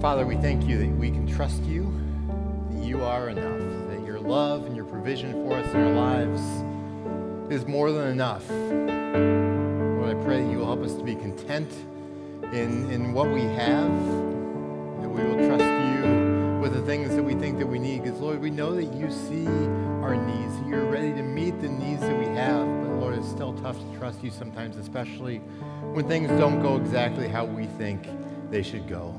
Father, we thank you that we can trust you, that you are enough, that your love and your provision for us in our lives is more than enough. Lord, I pray that you will help us to be content in, in what we have, that we will trust you with the things that we think that we need. Because, Lord, we know that you see our needs, you're ready to meet the needs that we have. But, Lord, it's still tough to trust you sometimes, especially when things don't go exactly how we think they should go.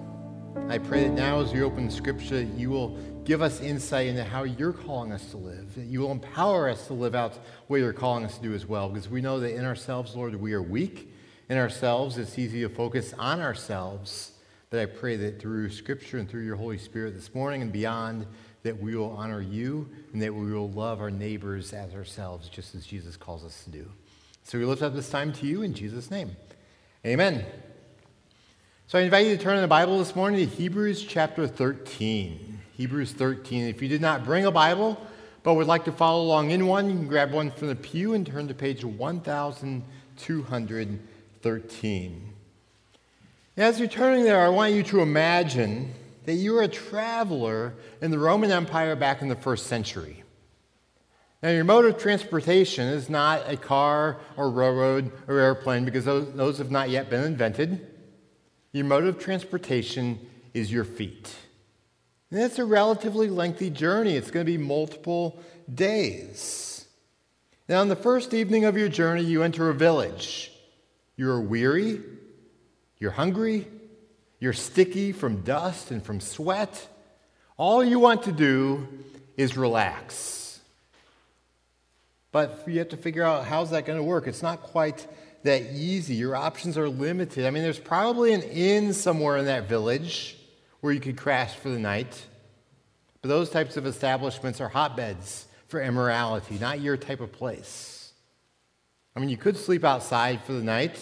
I pray that now as we open scripture, you will give us insight into how you're calling us to live, that you will empower us to live out what you're calling us to do as well, because we know that in ourselves, Lord, we are weak. In ourselves, it's easy to focus on ourselves. But I pray that through scripture and through your Holy Spirit this morning and beyond, that we will honor you and that we will love our neighbors as ourselves, just as Jesus calls us to do. So we lift up this time to you in Jesus' name. Amen. So I invite you to turn in the Bible this morning to Hebrews chapter 13. Hebrews 13. If you did not bring a Bible but would like to follow along in one, you can grab one from the pew and turn to page 1213. As you're turning there, I want you to imagine that you are a traveler in the Roman Empire back in the first century. Now, your mode of transportation is not a car or railroad or airplane because those, those have not yet been invented. Your mode of transportation is your feet. And it's a relatively lengthy journey. It's going to be multiple days. Now, on the first evening of your journey, you enter a village. You're weary, you're hungry, you're sticky from dust and from sweat. All you want to do is relax. But you have to figure out how's that going to work. It's not quite that easy. Your options are limited. I mean, there's probably an inn somewhere in that village where you could crash for the night. But those types of establishments are hotbeds for immorality, not your type of place. I mean, you could sleep outside for the night,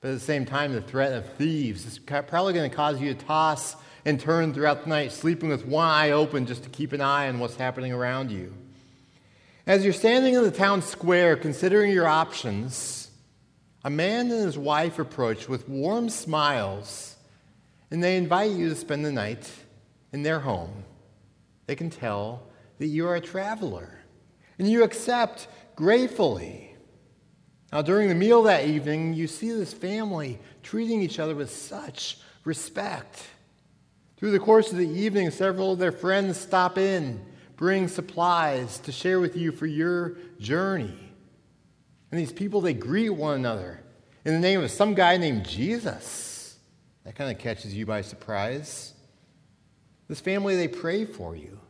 but at the same time, the threat of thieves is probably going to cause you to toss and turn throughout the night, sleeping with one eye open just to keep an eye on what's happening around you. As you're standing in the town square considering your options, a man and his wife approach with warm smiles and they invite you to spend the night in their home. They can tell that you are a traveler and you accept gratefully. Now, during the meal that evening, you see this family treating each other with such respect. Through the course of the evening, several of their friends stop in bring supplies to share with you for your journey. And these people, they greet one another in the name of some guy named Jesus. That kind of catches you by surprise. This family, they pray for you,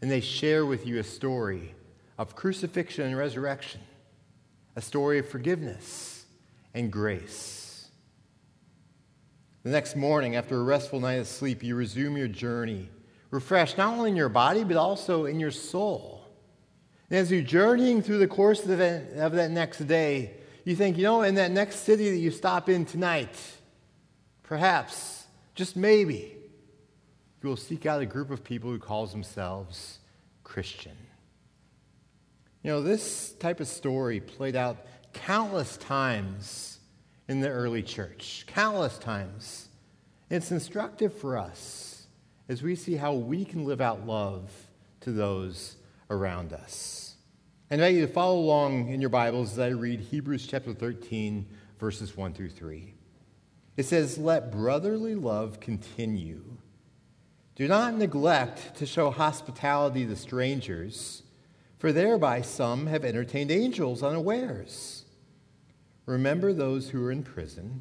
and they share with you a story of crucifixion and resurrection, a story of forgiveness and grace. The next morning, after a restful night of sleep, you resume your journey refreshed not only in your body, but also in your soul. And as you're journeying through the course of of that next day, you think, you know, in that next city that you stop in tonight, perhaps, just maybe, you will seek out a group of people who calls themselves Christian. You know, this type of story played out countless times in the early church, countless times. It's instructive for us as we see how we can live out love to those around us. I invite you to follow along in your Bibles as I read Hebrews chapter 13, verses 1 through 3. It says, Let brotherly love continue. Do not neglect to show hospitality to strangers, for thereby some have entertained angels unawares. Remember those who are in prison,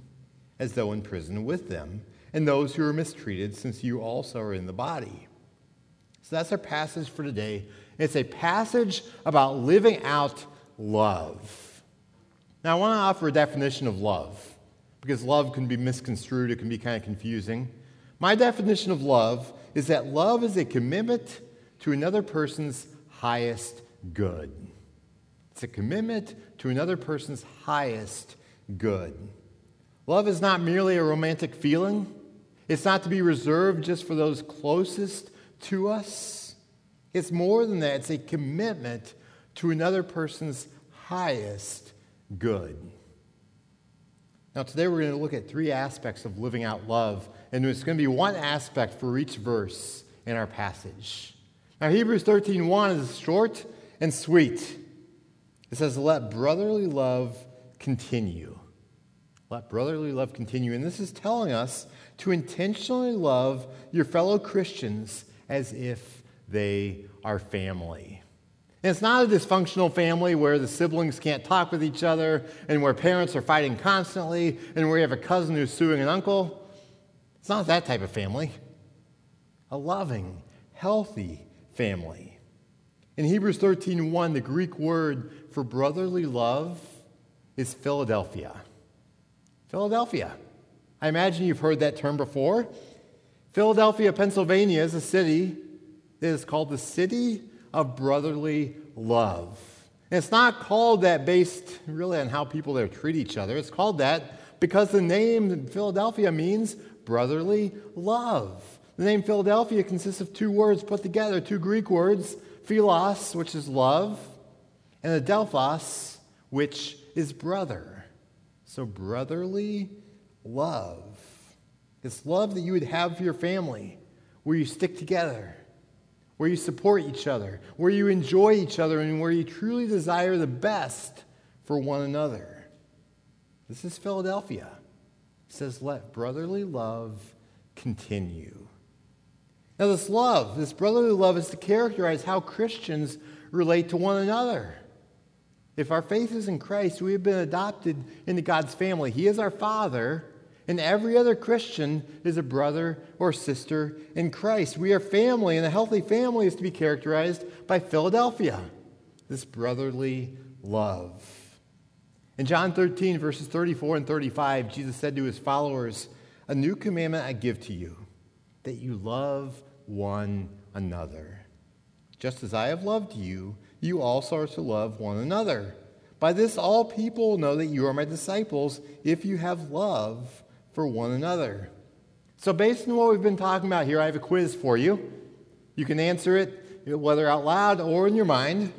as though in prison with them and those who are mistreated, since you also are in the body. So that's our passage for today. It's a passage about living out love. Now, I want to offer a definition of love because love can be misconstrued, it can be kind of confusing. My definition of love is that love is a commitment to another person's highest good. It's a commitment to another person's highest good. Love is not merely a romantic feeling. It's not to be reserved just for those closest to us. It's more than that, it's a commitment to another person's highest good. Now, today we're going to look at three aspects of living out love, and it's going to be one aspect for each verse in our passage. Now, Hebrews 13:1 is short and sweet. It says, Let brotherly love continue. Let brotherly love continue. And this is telling us to intentionally love your fellow Christians as if they are family. And it's not a dysfunctional family where the siblings can't talk with each other and where parents are fighting constantly and where you have a cousin who's suing an uncle. It's not that type of family. A loving, healthy family. In Hebrews 13:1, the Greek word for brotherly love is Philadelphia. Philadelphia. I imagine you've heard that term before. Philadelphia, Pennsylvania is a city that is called the city of brotherly love. And it's not called that based really on how people there treat each other. It's called that because the name Philadelphia means brotherly love. The name Philadelphia consists of two words put together, two Greek words, philos, which is love, and adelphos, which is brother. So, brotherly love. It's love that you would have for your family, where you stick together, where you support each other, where you enjoy each other, and where you truly desire the best for one another. This is Philadelphia. It says, Let brotherly love continue. Now, this love, this brotherly love, is to characterize how Christians relate to one another. If our faith is in Christ, we have been adopted into God's family. He is our Father, and every other Christian is a brother or sister in Christ. We are family, and a healthy family is to be characterized by Philadelphia, this brotherly love. In John 13, verses 34 and 35, Jesus said to his followers, A new commandment I give to you, that you love one another. Just as I have loved you, you also are to love one another. By this, all people know that you are my disciples if you have love for one another. So, based on what we've been talking about here, I have a quiz for you. You can answer it whether out loud or in your mind.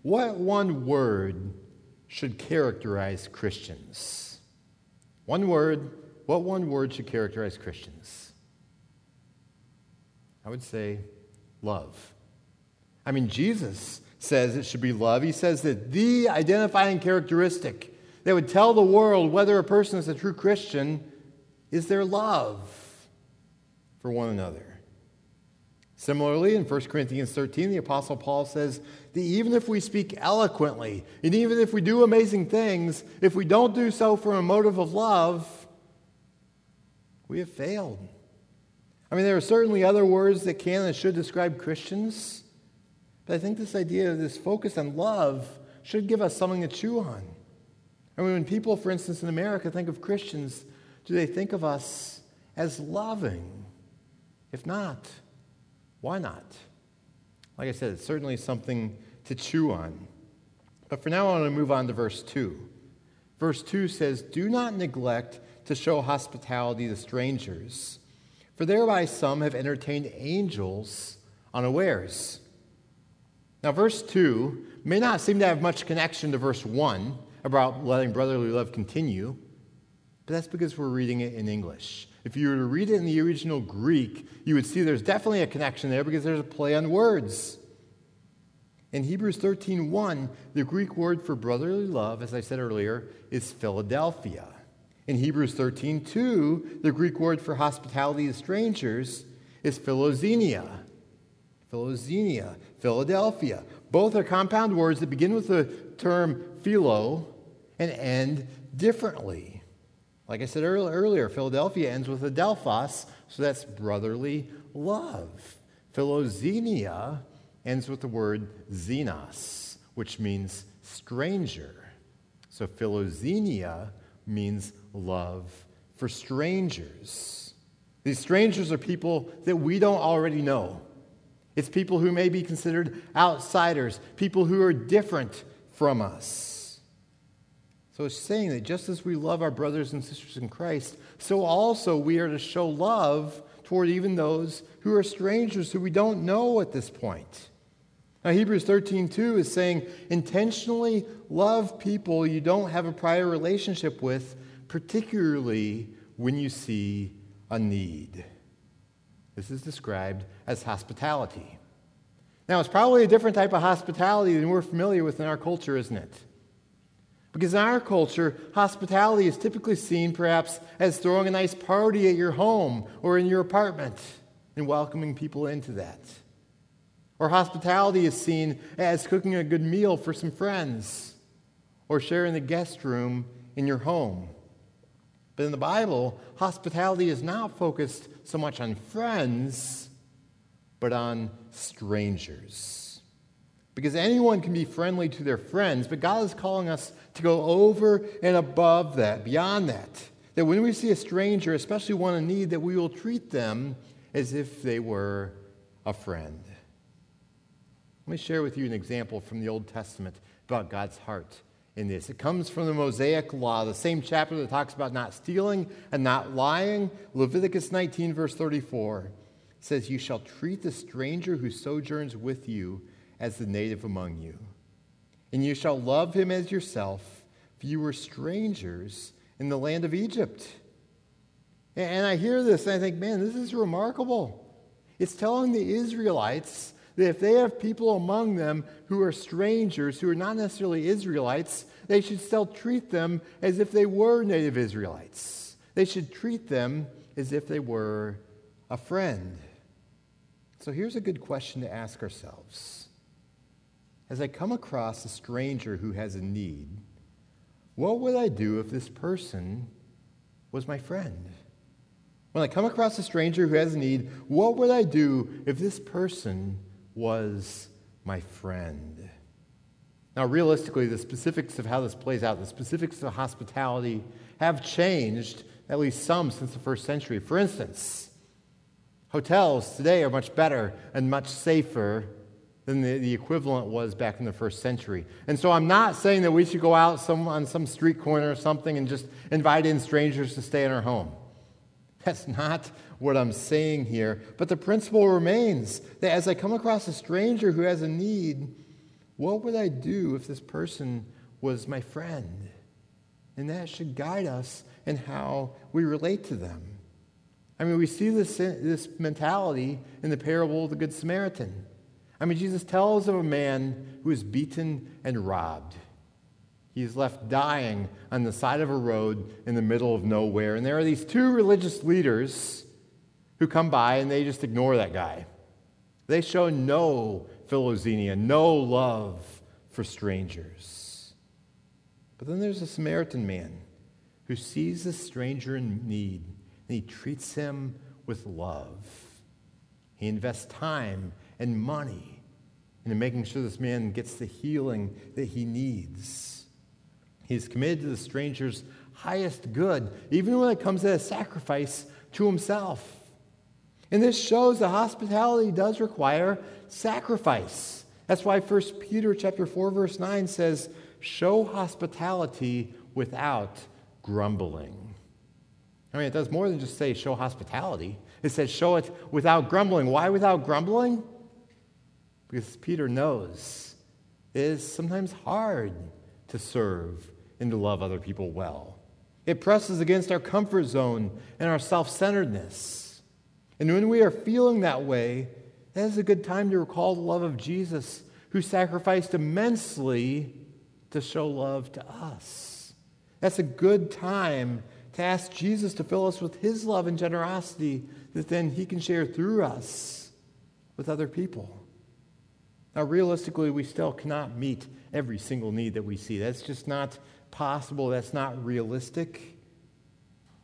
What one word should characterize Christians? One word. What one word should characterize Christians? I would say love. I mean, Jesus says it should be love. He says that the identifying characteristic that would tell the world whether a person is a true Christian is their love for one another. Similarly, in 1 Corinthians 13, the Apostle Paul says that even if we speak eloquently, and even if we do amazing things, if we don't do so from a motive of love, we have failed. I mean, there are certainly other words that can and should describe Christians. But I think this idea of this focus on love should give us something to chew on. I mean, when people, for instance, in America think of Christians, do they think of us as loving? If not, why not? Like I said, it's certainly something to chew on. But for now, I want to move on to verse 2. Verse 2 says, Do not neglect to show hospitality to strangers, for thereby some have entertained angels unawares. Now, verse 2 may not seem to have much connection to verse 1 about letting brotherly love continue, but that's because we're reading it in English. If you were to read it in the original Greek, you would see there's definitely a connection there because there's a play on words. In Hebrews 13:1, the Greek word for brotherly love, as I said earlier, is Philadelphia. In Hebrews 13:2, the Greek word for hospitality to strangers is philoxenia. Philoxenia, Philadelphia. Both are compound words that begin with the term philo and end differently. Like I said earlier, Philadelphia ends with adelphos, so that's brotherly love. Philoxenia ends with the word xenos, which means stranger. So philoxenia means love for strangers. These strangers are people that we don't already know. It's people who may be considered outsiders, people who are different from us. So it's saying that just as we love our brothers and sisters in Christ, so also we are to show love toward even those who are strangers who we don't know at this point. Now, Hebrews 13, 2 is saying, intentionally love people you don't have a prior relationship with, particularly when you see a need. This is described as hospitality. Now, it's probably a different type of hospitality than we're familiar with in our culture, isn't it? Because in our culture, hospitality is typically seen perhaps as throwing a nice party at your home or in your apartment and welcoming people into that. Or hospitality is seen as cooking a good meal for some friends or sharing the guest room in your home. But in the Bible, hospitality is not focused so much on friends, but on strangers. Because anyone can be friendly to their friends, but God is calling us to go over and above that, beyond that. That when we see a stranger, especially one in need, that we will treat them as if they were a friend. Let me share with you an example from the Old Testament about God's heart in this. It comes from the Mosaic Law, the same chapter that talks about not stealing and not lying. Leviticus 19, verse 34 says, You shall treat the stranger who sojourns with you as the native among you and you shall love him as yourself, for you were strangers in the land of Egypt. And I hear this and I think, man, this is remarkable. It's telling the Israelites that if they have people among them who are strangers, who are not necessarily Israelites, they should still treat them as if they were native Israelites. They should treat them as if they were a friend. So here's a good question to ask ourselves as I come across a stranger who has a need, what would I do if this person was my friend? When I come across a stranger who has a need, what would I do if this person was my friend? Now, realistically, the specifics of how this plays out, the specifics of hospitality, have changed, at least some, since the first century. For instance, hotels today are much better and much safer than the, the equivalent was back in the first century. And so I'm not saying that we should go out some, on some street corner or something and just invite in strangers to stay in our home. That's not what I'm saying here. But the principle remains that as I come across a stranger who has a need, what would I do if this person was my friend? And that should guide us in how we relate to them. I mean, we see this, this mentality in the parable of the Good Samaritan. I mean, Jesus tells of a man who is beaten and robbed. He is left dying on the side of a road in the middle of nowhere. And there are these two religious leaders who come by and they just ignore that guy. They show no philoxenia, no love for strangers. But then there's a Samaritan man who sees a stranger in need and he treats him with love. He invests time and money into making sure this man gets the healing that he needs. He's committed to the stranger's highest good, even when it comes at a sacrifice to himself. And this shows that hospitality does require sacrifice. That's why 1 Peter chapter 4 verse 9 says, "Show hospitality without grumbling." I mean, it does more than just say show hospitality. It says show it without grumbling. Why without grumbling? Because Peter knows it is sometimes hard to serve and to love other people well. It presses against our comfort zone and our self centeredness. And when we are feeling that way, that is a good time to recall the love of Jesus, who sacrificed immensely to show love to us. That's a good time to ask Jesus to fill us with his love and generosity that then he can share through us with other people. Now, realistically, we still cannot meet every single need that we see. That's just not possible. That's not realistic.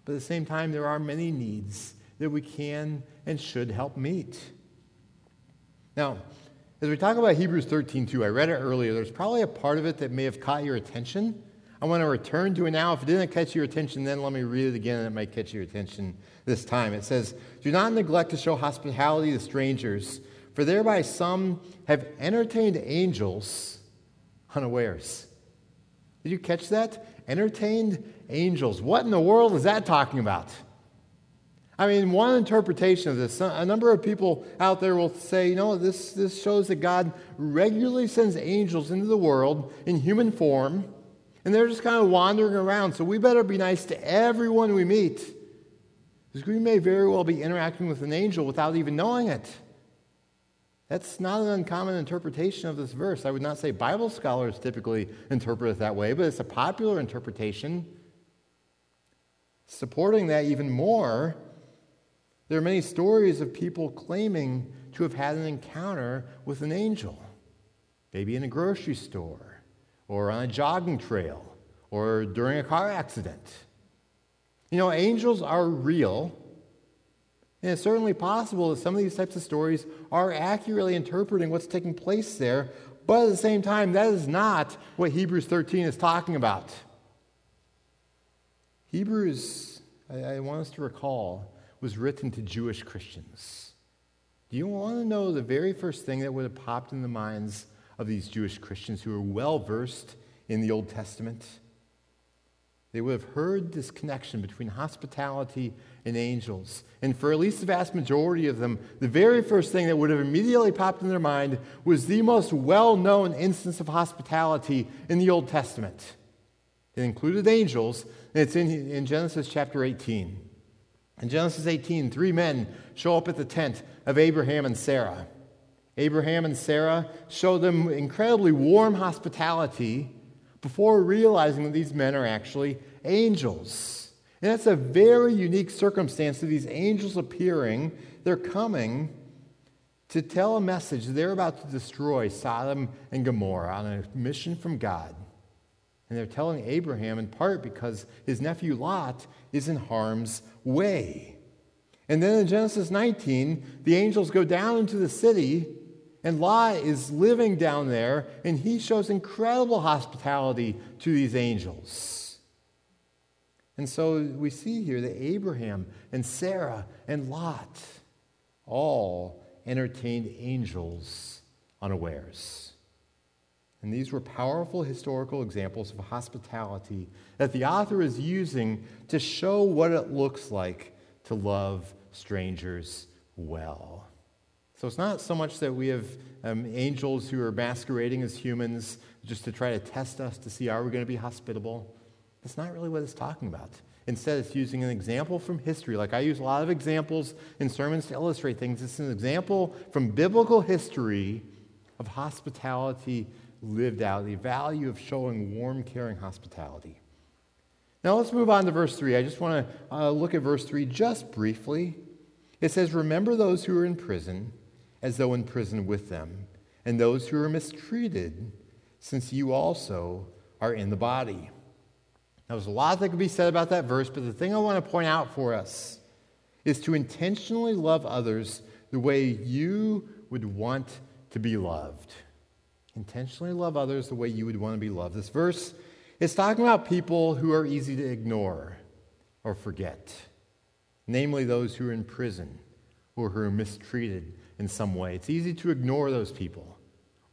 But at the same time, there are many needs that we can and should help meet. Now, as we talk about Hebrews 13, 2, I read it earlier. There's probably a part of it that may have caught your attention. I want to return to it now. If it didn't catch your attention, then let me read it again and it might catch your attention this time. It says, Do not neglect to show hospitality to strangers for thereby some have entertained angels unawares. Did you catch that? Entertained angels. What in the world is that talking about? I mean, one interpretation of this, a number of people out there will say, you know, this, this shows that God regularly sends angels into the world in human form, and they're just kind of wandering around. So we better be nice to everyone we meet, because we may very well be interacting with an angel without even knowing it. That's not an uncommon interpretation of this verse. I would not say Bible scholars typically interpret it that way, but it's a popular interpretation. Supporting that even more there are many stories of people claiming to have had an encounter with an angel, maybe in a grocery store, or on a jogging trail, or during a car accident. You know, angels are real, and it's certainly possible that some of these types of stories are accurately interpreting what's taking place there, but at the same time, that is not what Hebrews 13 is talking about. Hebrews, I, I want us to recall, was written to Jewish Christians. Do you want to know the very first thing that would have popped in the minds of these Jewish Christians who were well versed in the Old Testament? They would have heard this connection between hospitality and angels. And for at least the vast majority of them, the very first thing that would have immediately popped in their mind was the most well known instance of hospitality in the Old Testament. It included angels, and it's in, in Genesis chapter 18. In Genesis 18, three men show up at the tent of Abraham and Sarah. Abraham and Sarah show them incredibly warm hospitality before realizing that these men are actually angels. And that's a very unique circumstance of these angels appearing. They're coming to tell a message. They're about to destroy Sodom and Gomorrah on a mission from God. And they're telling Abraham in part because his nephew Lot is in harm's way. And then in Genesis 19, the angels go down into the city, and Lot is living down there, and he shows incredible hospitality to these angels. And so we see here that Abraham and Sarah and Lot all entertained angels unawares. And these were powerful historical examples of hospitality that the author is using to show what it looks like to love strangers well. So it's not so much that we have um, angels who are masquerading as humans just to try to test us to see are we going to be hospitable. That's not really what it's talking about. Instead, it's using an example from history. Like I use a lot of examples in sermons to illustrate things. It's an example from biblical history of hospitality lived out, the value of showing warm, caring hospitality. Now let's move on to verse 3. I just want to uh, look at verse 3 just briefly. It says, Remember those who are in prison as though in prison with them, and those who are mistreated, since you also are in the body. Now, there's a lot that could be said about that verse, but the thing I want to point out for us is to intentionally love others the way you would want to be loved. Intentionally love others the way you would want to be loved. This verse is talking about people who are easy to ignore or forget, namely those who are in prison or who are mistreated in some way. It's easy to ignore those people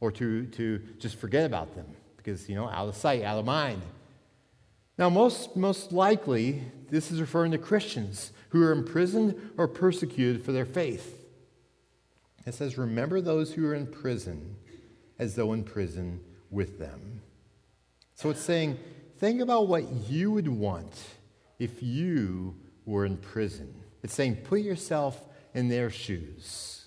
or to, to just forget about them because, you know, out of sight, out of mind. Now, most, most likely, this is referring to Christians who are imprisoned or persecuted for their faith. It says, Remember those who are in prison as though in prison with them. So it's saying, think about what you would want if you were in prison. It's saying, put yourself in their shoes.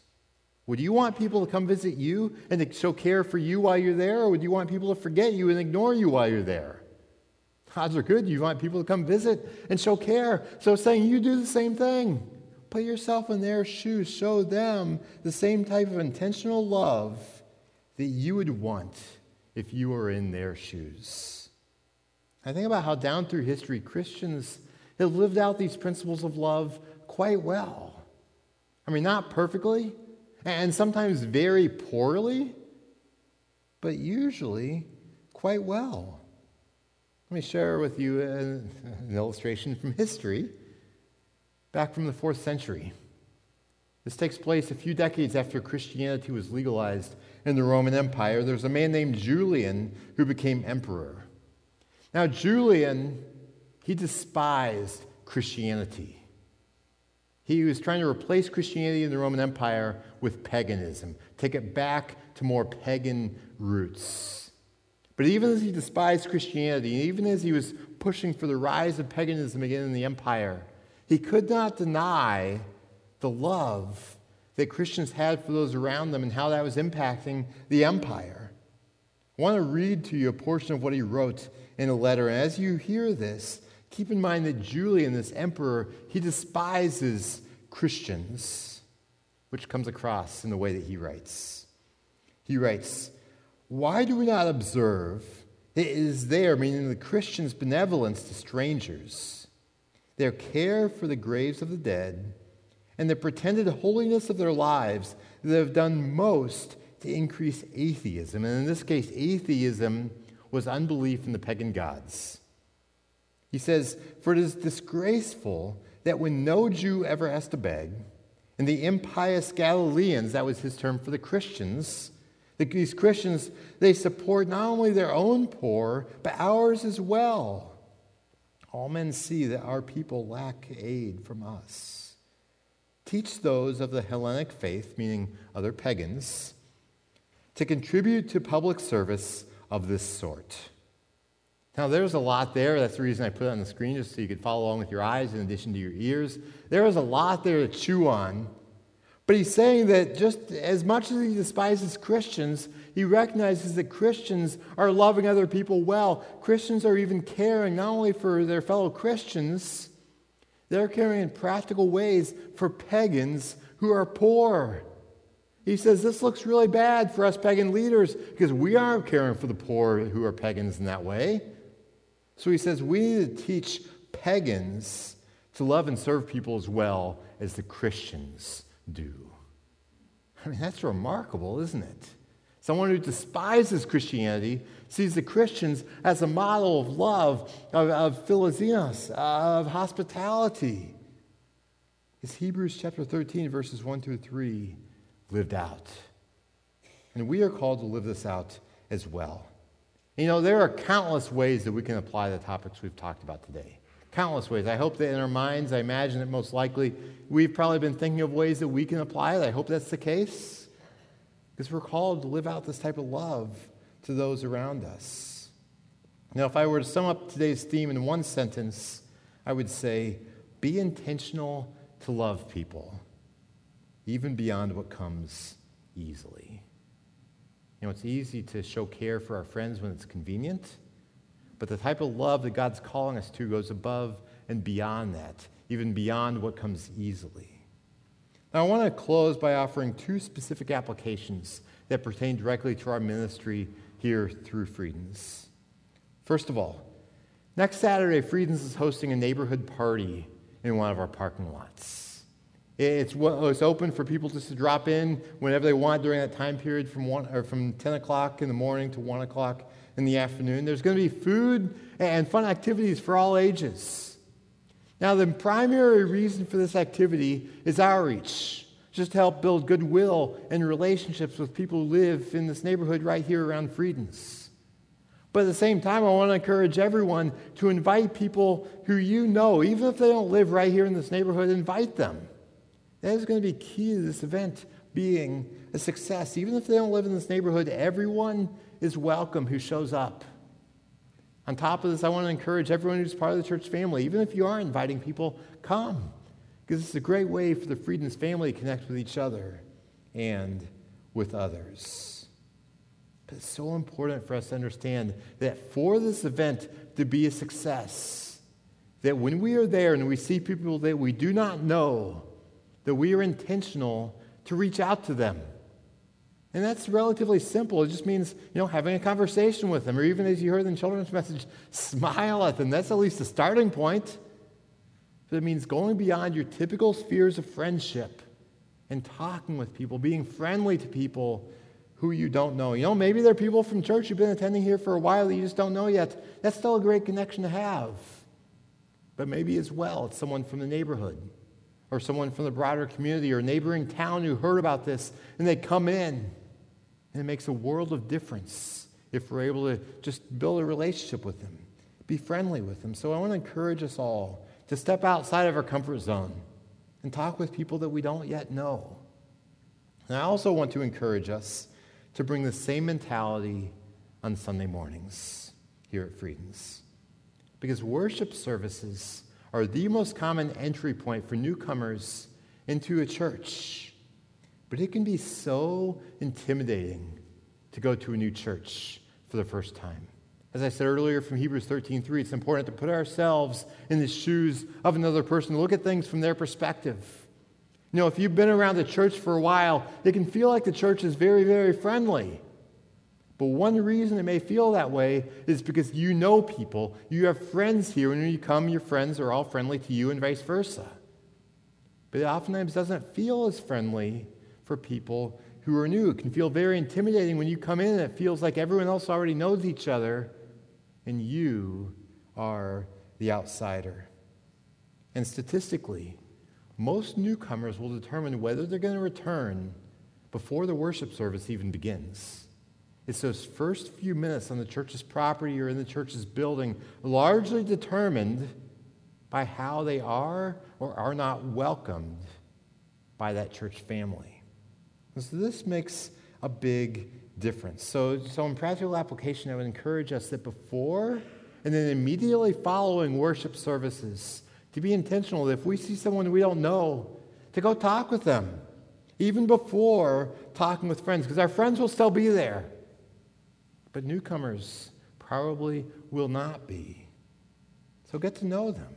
Would you want people to come visit you and to show care for you while you're there, or would you want people to forget you and ignore you while you're there? Odds are good you want people to come visit and show care. So saying you do the same thing. Put yourself in their shoes. Show them the same type of intentional love that you would want if you were in their shoes. I think about how down through history Christians have lived out these principles of love quite well. I mean, not perfectly, and sometimes very poorly, but usually quite well. Let me share with you an, illustration from history back from the fourth century. This takes place a few decades after Christianity was legalized in the Roman Empire. There's a man named Julian who became emperor. Now, Julian, he despised Christianity. He was trying to replace Christianity in the Roman Empire with paganism, take it back to more pagan roots. But even as he despised Christianity, even as he was pushing for the rise of paganism again in the empire, he could not deny the love that Christians had for those around them and how that was impacting the empire. I want to read to you a portion of what he wrote in a letter. And as you hear this, keep in mind that Julian, this emperor, he despises Christians, which comes across in the way that he writes. He writes, Why do we not observe it is their, meaning the Christians' benevolence to strangers, their care for the graves of the dead, and the pretended holiness of their lives that have done most to increase atheism? And in this case, atheism was unbelief in the pagan gods. He says, For it is disgraceful that when no Jew ever has to beg, and the impious Galileans, that was his term for the Christians, these Christians, they support not only their own poor, but ours as well. All men see that our people lack aid from us. Teach those of the Hellenic faith, meaning other pagans, to contribute to public service of this sort. Now, there's a lot there. That's the reason I put it on the screen, just so you could follow along with your eyes in addition to your ears. There is a lot there to chew on. But he's saying that just as much as he despises Christians, he recognizes that Christians are loving other people well. Christians are even caring not only for their fellow Christians, they're caring in practical ways for pagans who are poor. He says this looks really bad for us pagan leaders because we aren't caring for the poor who are pagans in that way. So he says we need to teach pagans to love and serve people as well as the Christians do. I mean, that's remarkable, isn't it? Someone who despises Christianity sees the Christians as a model of love, of, of of hospitality. It's Hebrews chapter 13, verses 1 through 3 lived out. And we are called to live this out as well. You know, there are countless ways that we can apply the topics we've talked about today. Countless ways. I hope that in our minds, I imagine that most likely we've probably been thinking of ways that we can apply it. I hope that's the case. Because we're called to live out this type of love to those around us. Now, if I were to sum up today's theme in one sentence, I would say be intentional to love people even beyond what comes easily. You know, it's easy to show care for our friends when it's convenient, but the type of love that God's calling us to goes above and beyond that, even beyond what comes easily. Now, I want to close by offering two specific applications that pertain directly to our ministry here through Friedens. First of all, next Saturday, Friedens is hosting a neighborhood party in one of our parking lots. It's, oh, it's open for people just to drop in whenever they want during that time period from, one, or from 10 o'clock in the morning to 1 o'clock in the afternoon. There's going to be food and fun activities for all ages. Now, the primary reason for this activity is outreach, just to help build goodwill and relationships with people who live in this neighborhood right here around Friedens. But at the same time, I want to encourage everyone to invite people who you know, even if they don't live right here in this neighborhood, invite them. That is going to be key to this event being a success. Even if they don't live in this neighborhood, everyone is welcome who shows up. On top of this, I want to encourage everyone who's part of the church family, even if you are inviting people, come. Because it's a great way for the Friedens family to connect with each other and with others. But it's so important for us to understand that for this event to be a success, that when we are there and we see people that we do not know, that we are intentional to reach out to them. And that's relatively simple. It just means, you know, having a conversation with them, or even as you heard in children's message, smile at them. That's at least a starting point. But it means going beyond your typical spheres of friendship and talking with people, being friendly to people who you don't know. You know, maybe there are people from church you've been attending here for a while that you just don't know yet. That's still a great connection to have. But maybe as well, it's someone from the neighborhood or someone from the broader community or neighboring town who heard about this and they come in. And it makes a world of difference if we're able to just build a relationship with them, be friendly with them. So I want to encourage us all to step outside of our comfort zone and talk with people that we don't yet know. And I also want to encourage us to bring the same mentality on Sunday mornings here at Friedens. Because worship services are the most common entry point for newcomers into a church. But it can be so intimidating to go to a new church for the first time. As I said earlier from Hebrews 13:3, it's important to put ourselves in the shoes of another person, look at things from their perspective. You know, if you've been around the church for a while, it can feel like the church is very, very friendly. But one reason it may feel that way is because you know people. You have friends here. and When you come, your friends are all friendly to you and vice versa. But it oftentimes doesn't feel as friendly for people who are new. It can feel very intimidating when you come in and it feels like everyone else already knows each other and you are the outsider. And statistically, most newcomers will determine whether they're going to return before the worship service even begins. It's those first few minutes on the church's property or in the church's building, largely determined by how they are or are not welcomed by that church family. And so this makes a big difference. So, so in practical application, I would encourage us that before and then immediately following worship services, to be intentional that if we see someone we don't know, to go talk with them, even before talking with friends, because our friends will still be there. But newcomers probably will not be. So get to know them.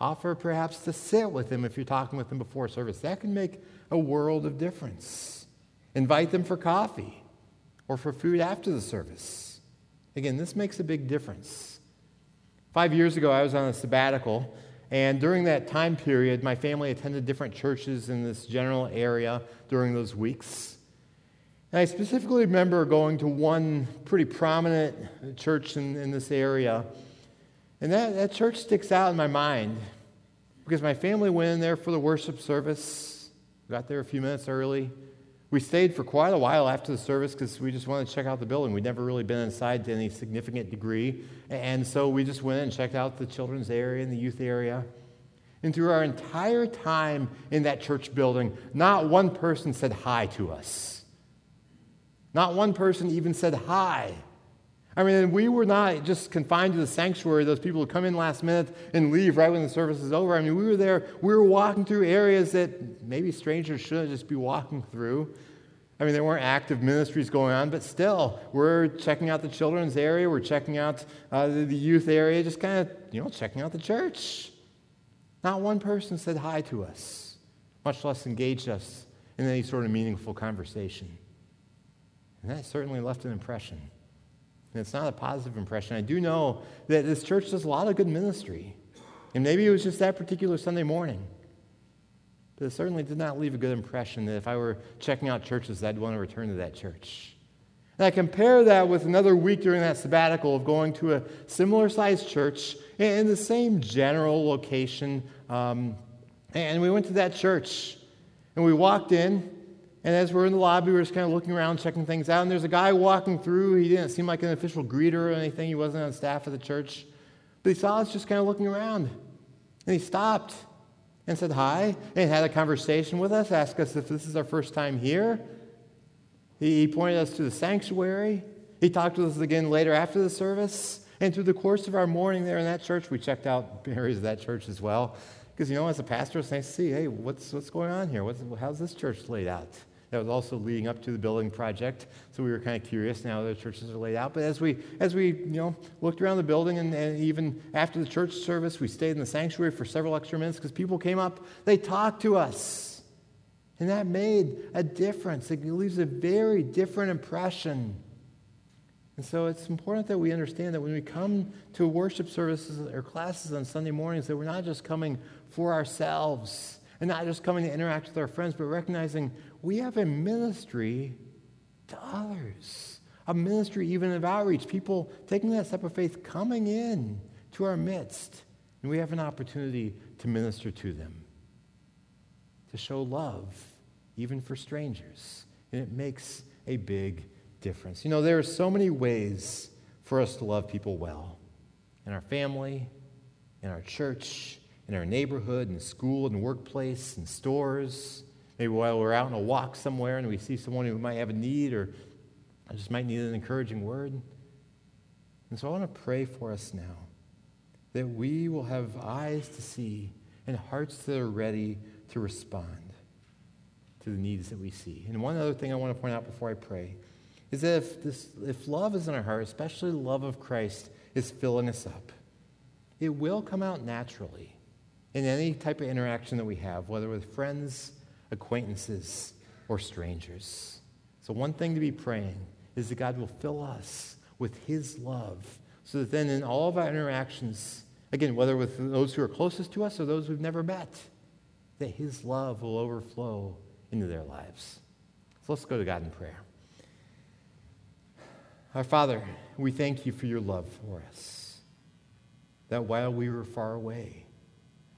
Offer perhaps to sit with them if you're talking with them before service. That can make a world of difference. Invite them for coffee or for food after the service. Again, this makes a big difference. Five years ago, I was on a sabbatical, and during that time period, my family attended different churches in this general area during those weeks. I specifically remember going to one pretty prominent church in, in this area. And that, that church sticks out in my mind because my family went in there for the worship service, got there a few minutes early. We stayed for quite a while after the service because we just wanted to check out the building. We'd never really been inside to any significant degree. And so we just went and checked out the children's area and the youth area. And through our entire time in that church building, not one person said hi to us. Not one person even said hi. I mean, we were not just confined to the sanctuary, those people who come in last minute and leave right when the service is over. I mean, we were there, we were walking through areas that maybe strangers shouldn't just be walking through. I mean, there weren't active ministries going on, but still, we're checking out the children's area, we're checking out uh, the, the youth area, just kind of, you know, checking out the church. Not one person said hi to us, much less engaged us in any sort of meaningful conversation. And that certainly left an impression. And it's not a positive impression. I do know that this church does a lot of good ministry. And maybe it was just that particular Sunday morning. But it certainly did not leave a good impression that if I were checking out churches, I'd want to return to that church. And I compare that with another week during that sabbatical of going to a similar sized church in the same general location. Um, and we went to that church and we walked in, and as we're in the lobby, we're just kind of looking around, checking things out. And there's a guy walking through. He didn't seem like an official greeter or anything. He wasn't on staff of the church. But he saw us just kind of looking around. And he stopped and said hi and had a conversation with us, asked us if this is our first time here. He pointed us to the sanctuary. He talked to us again later after the service. And through the course of our morning there in that church, we checked out areas of that church as well. Because, you know, as a pastor, it's nice to see, hey, what's, what's going on here? What's, how's this church laid out? That was also leading up to the building project, so we were kind of curious now the churches are laid out. But as we, as we you know, looked around the building, and, and even after the church service, we stayed in the sanctuary for several extra minutes because people came up, they talked to us. And that made a difference. It leaves a very different impression. And so it's important that we understand that when we come to worship services or classes on Sunday mornings, that we're not just coming for ourselves and not just coming to interact with our friends, but recognizing we have a ministry to others, a ministry even of outreach, people taking that step of faith, coming in to our midst, and we have an opportunity to minister to them, to show love, even for strangers. And it makes a big difference. You know, there are so many ways for us to love people well in our family, in our church, in our neighborhood in school and workplace in stores. Maybe while we're out on a walk somewhere and we see someone who might have a need or just might need an encouraging word. And so I want to pray for us now that we will have eyes to see and hearts that are ready to respond to the needs that we see. And one other thing I want to point out before I pray is that if, this, if love is in our heart, especially the love of Christ is filling us up, it will come out naturally in any type of interaction that we have, whether with friends, acquaintances, or strangers. So, one thing to be praying is that God will fill us with His love so that then in all of our interactions, again, whether with those who are closest to us or those we've never met, that His love will overflow into their lives. So let's go to God in prayer. Our Father, we thank you for your love for us. That while we were far away,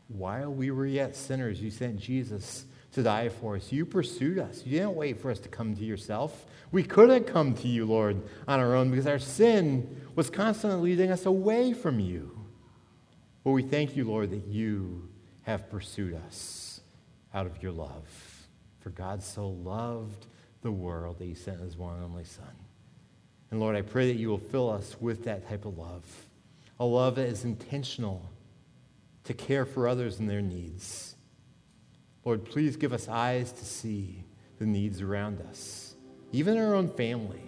while we were yet sinners, you sent Jesus to die for us. You pursued us. You didn't wait for us to come to yourself. We couldn't come to you, Lord, on our own because our sin was constantly leading us away from you. But we thank you, Lord, that you have pursued us out of your love. For God so loved the world that he sent his one and only Son. And Lord, I pray that you will fill us with that type of love, a love that is intentional to care for others and their needs. Lord, please give us eyes to see the needs around us, even our own family.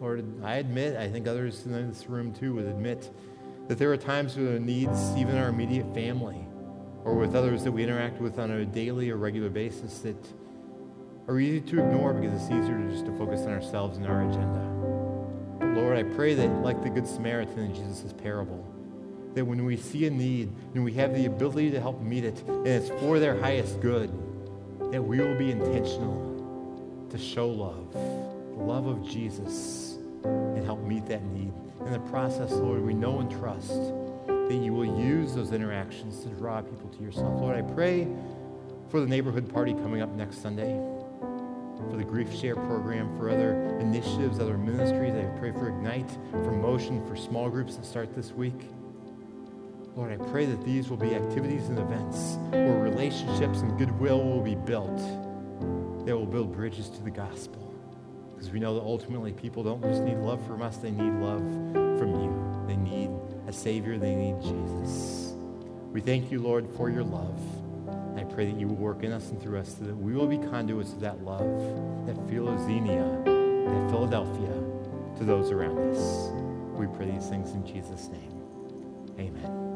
Lord, I admit, I think others in this room too would admit that there are times where the needs, even our immediate family, or with others that we interact with on a daily or regular basis, that are easy to ignore because it's easier just to focus on ourselves and our agenda. But Lord, I pray that, like the Good Samaritan in Jesus' parable, that when we see a need and we have the ability to help meet it, and it's for their highest good, that we will be intentional to show love, the love of Jesus, and help meet that need. In the process, Lord, we know and trust that you will use those interactions to draw people to yourself. Lord, I pray for the neighborhood party coming up next Sunday, for the Grief Share program, for other initiatives, other ministries. I pray for Ignite, for Motion, for small groups that start this week. Lord, I pray that these will be activities and events where relationships and goodwill will be built that will build bridges to the gospel. Because we know that ultimately people don't just need love from us, they need love from you. They need a Savior, they need Jesus. We thank you, Lord, for your love. I pray that you will work in us and through us so that we will be conduits of that love, that philoxenia, that Philadelphia to those around us. We pray these things in Jesus' name. Amen.